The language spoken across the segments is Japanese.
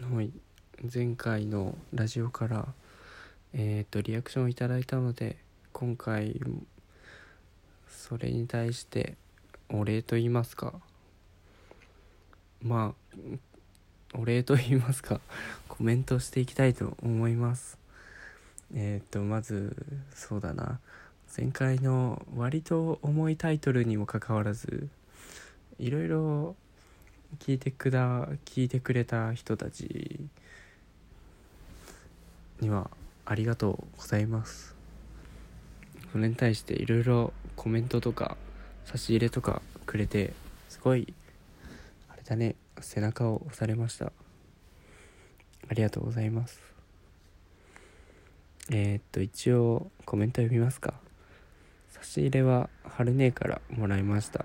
はい。前回のラジオからえっ、とリアクションをいただいたので今回それに対してお礼と言いますか。まあお礼と言いますか。コメントしていきたいと思います。えっ、とまずそうだな。前回の割と重いタイトルにもかかわらずいろいろ聞いてくだ聞いてくれた人たちにはありがとうございます。それに対していろいろコメントとか差し入れとかくれてすごいあれだね背中を押されました。ありがとうございます。えー、っと一応コメント読みますか。差し入れは春姉からもらいました。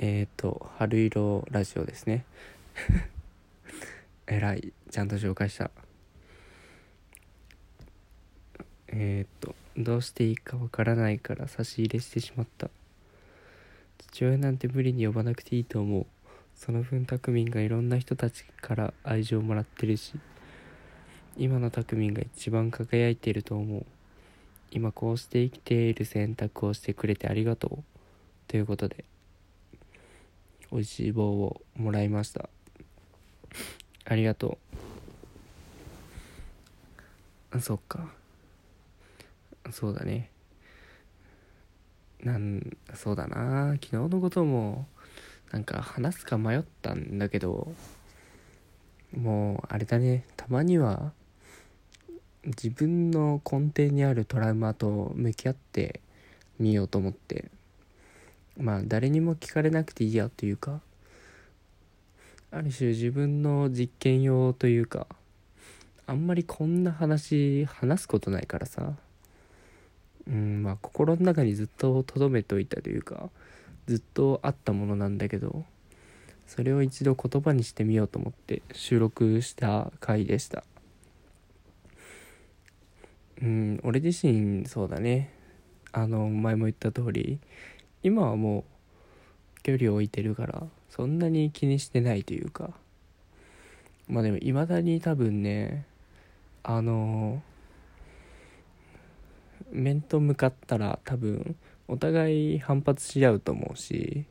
えっ、ー、と春色ラジオですね。えらいちゃんと紹介した。えっ、ー、とどうしていいかわからないから差し入れしてしまった。父親なんて無理に呼ばなくていいと思う。その分たくみんがいろんな人たちから愛情をもらってるし今のたくみが一番輝いていると思う。今こうして生きている選択をしてくれてありがとう。ということで美味しい棒をもらいました。ありがとう。あそっか。そうだね。なんそうだな。昨日のこともなんか話すか迷ったんだけどもうあれだね。たまには自分の根底にあるトラウマと向き合ってみようと思って。まあ誰にも聞かれなくていいやというかある種自分の実験用というかあんまりこんな話話すことないからさ。うんまあ心の中にずっと留めといたというかずっとあったものなんだけどそれを一度言葉にしてみようと思って収録した回でした。うん俺自身そうだね。あの前も言った通り今はもう距離を置いてるからそんなに気にしてないというか。まあでもいまだに多分ねあの面と向かったら多分お互い反発し合うと思うし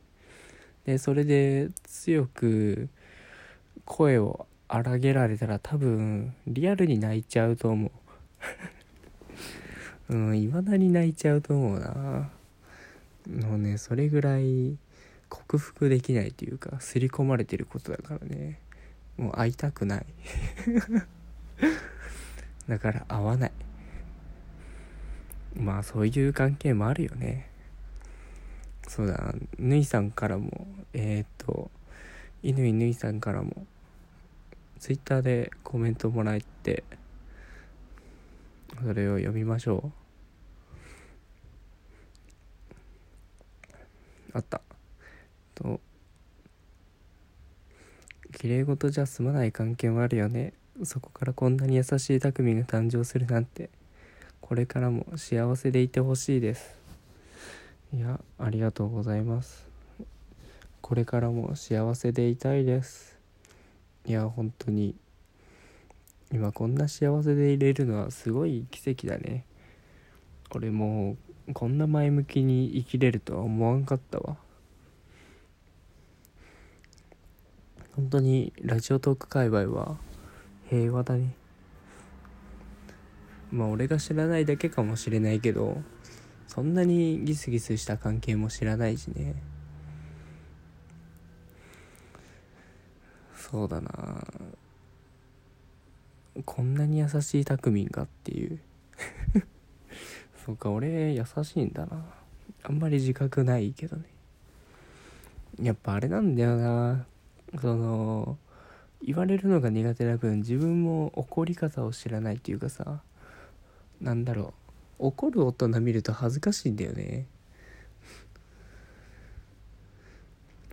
でそれで強く声を荒げられたら多分リアルに泣いちゃうと思う。うんいまだに泣いちゃうと思うな。もうねそれぐらい克服できないというか刷り込まれてることだからね。もう会いたくない。だから会わない。まあそういう関係もあるよね。そうだぬいさんからもえー、っと乾ぬいさんからもツイッターでコメントもらえてそれを読みましょう。あった。と綺麗事じゃ済まない関係もあるよね。そこからこんなに優しい匠が誕生するなんて。これからも幸せでいてほしいです。いやありがとうございます。これからも幸せでいたいです。いや本当に今こんな幸せでいれるのはすごい奇跡だね。俺もこんな前向きに生きれるとは思わんかったわ。本当にラジオトーク界隈は平和だね。まあ俺が知らないだけかもしれないけどそんなにギスギスした関係も知らないしね。そうだな。こんなに優しいたくみんがっていう。そうか俺優しいんだな。あんまり自覚ないけどね。やっぱあれなんだよな。その言われるのが苦手な分自分も怒り方を知らないっていうかさなんだろう。怒る大人見ると恥ずかしいんだよね。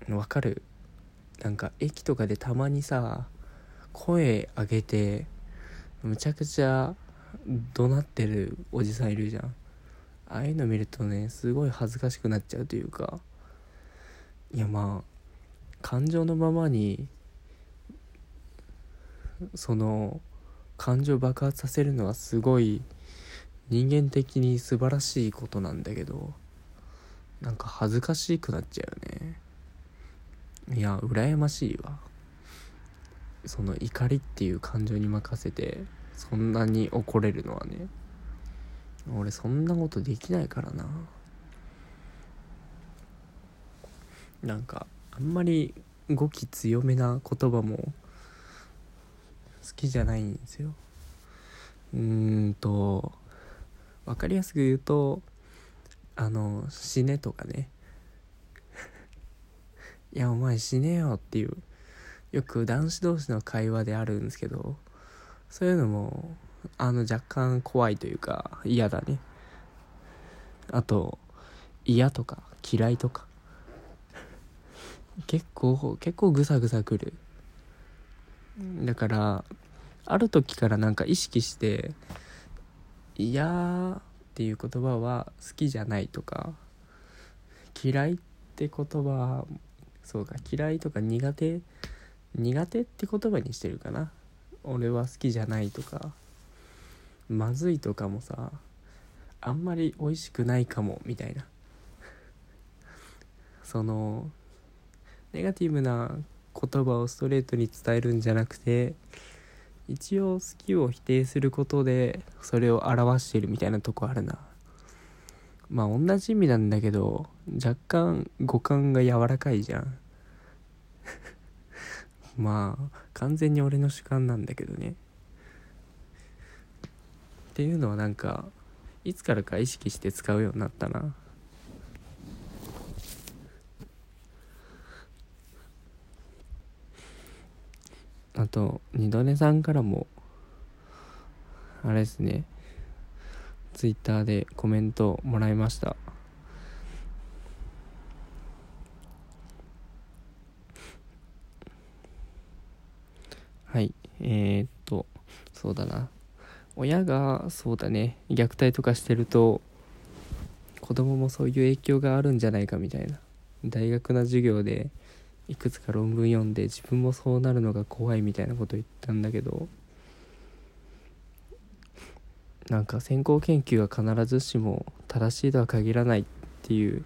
わかる？なんか駅とかでたまにさ声上げてむちゃくちゃ怒鳴ってるおじさんいるじゃん。ああいうの見るとねすごい恥ずかしくなっちゃうというか。いやまあ感情のままにその感情爆発させるのはすごい人間的に素晴らしいことなんだけどなんか恥ずかしくなっちゃうよね。いや羨ましいわ。その怒りっていう感情に任せてそんなに怒れるのはね。俺そんなことできないからな。なんかあんまり語気強めな言葉も好きじゃないんですよ。うーんと分かりやすく言うとあの死ねとかね。いやお前死ねよっていうよく男子同士の会話であるんですけどそういうのもあの若干怖いというか嫌だね。あと嫌とか嫌いとか。結構結構ぐさぐさくる。だからある時からなんか意識して「嫌」っていう言葉は好きじゃないとか嫌いって言葉そうか嫌いとか苦手苦手って言葉にしてるかな。俺は好きじゃないとか。まずいとかもさあんまり美味しくないかもみたいな。そのネガティブな言葉をストレートに伝えるんじゃなくて一応好きを否定することでそれを表してるみたいなとこあるな。まあ同じ意味なんだけど若干五感が柔らかいじゃん。まあ完全に俺の主観なんだけどね。っていうのはなんかいつからか意識して使うようになったな。あと二度寝さんからもあれですね。ツイッターでコメントもらいました。はい。えー、っとそうだな。親がそうだね虐待とかしてると子供もそういう影響があるんじゃないかみたいな。大学の授業でいくつか論文読んで自分もそうなるのが怖いみたいなこと言ったんだけどなんか先行研究は必ずしも正しいとは限らないっていう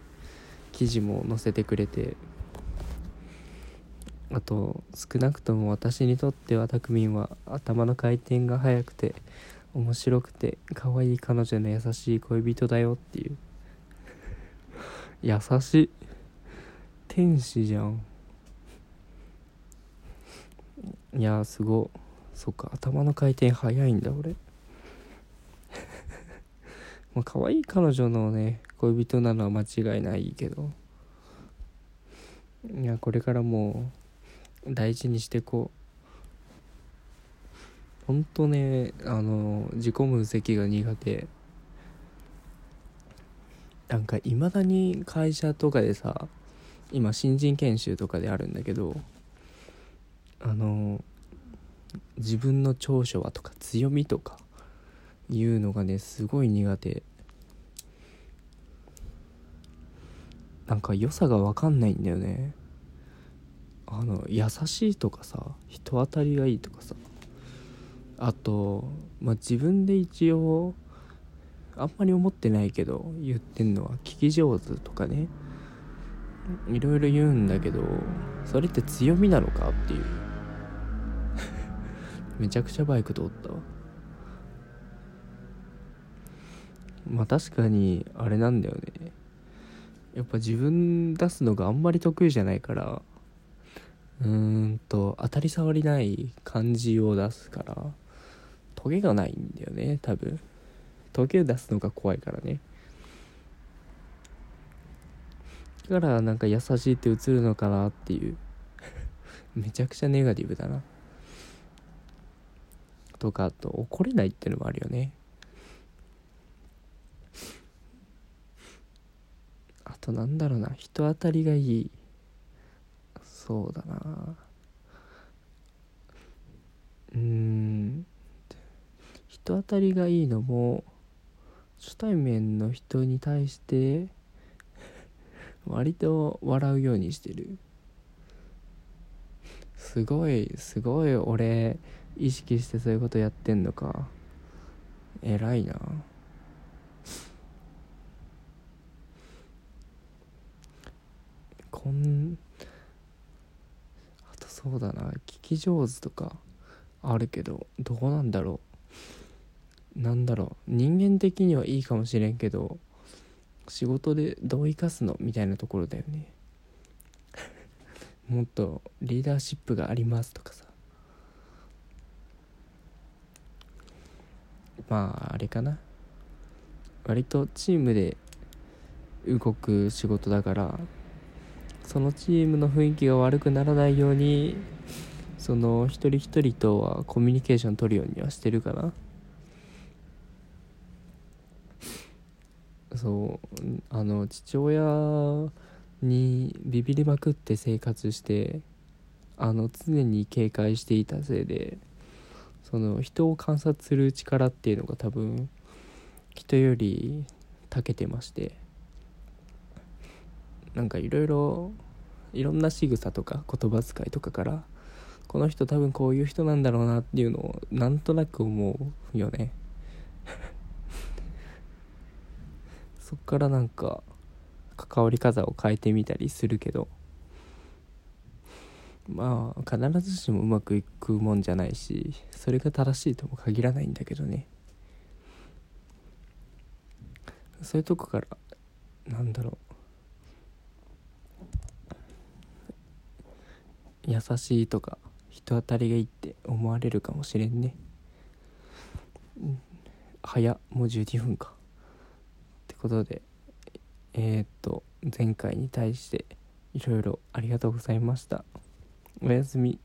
記事も載せてくれてあと少なくとも私にとってはたくみは頭の回転が速くて面白くて可愛い彼女の優しい恋人だよっていう。優しい。天使じゃん。いやすごそっか。頭の回転早いんだ俺。まあ可愛い彼女のね恋人なのは間違いないけど。いやこれからも大事にしてこう。ほんとねあの自己分析が苦手。なんかいまだに会社とかでさ今新人研修とかであるんだけどあの自分の長所はとか強みとかいうのがねすごい苦手。なんか良さが分かんないんだよね。あの優しいとかさ人当たりがいいとかさ。あと、まあ、自分で一応あんまり思ってないけど言ってんのは聞き上手とかね。いろいろ言うんだけどそれって強みなのかっていう。めちゃくちゃバイク通ったわ。まあ確かにあれなんだよね。やっぱ自分出すのがあんまり得意じゃないからうーんと当たり障りない感じを出すから。トゲがないんだよね多分。トゲ出すのが怖いからね。だからなんか優しいって映るのかなっていう。めちゃくちゃネガティブだな。とかあと怒れないっていうのもあるよね。あとなんだろうな。人当たりがいい。そうだなうん人当たりがいいのも初対面の人に対して割と笑うようにしてる。すごいすごい俺意識してそういうことやってんのか。偉いな。こんあとそうだな。聞き上手とかあるけどどうなんだろう。なんだろう人間的にはいいかもしれんけど仕事でどう生かすのみたいなところだよね。もっとリーダーシップがありますとかさ。まああれかな。割とチームで動く仕事だからそのチームの雰囲気が悪くならないようにその一人一人とはコミュニケーション取るようにはしてるかな。そうあの父親にビビりまくって生活してあの常に警戒していたせいでその人を観察する力っていうのが多分人より長けてましてなんかいろいろいろんな仕草とか言葉遣いとかからこの人多分こういう人なんだろうなっていうのをなんとなく思うよね。そっからなんか関わり方を変えてみたりするけど。まあ必ずしもうまくいくもんじゃないしそれが正しいとも限らないんだけどね。そういうとこからなんだろう。優しいとか人当たりがいいって思われるかもしれんね。早もう12分か。ことでえー、っと前回に対していろいろありがとうございました。おやすみ。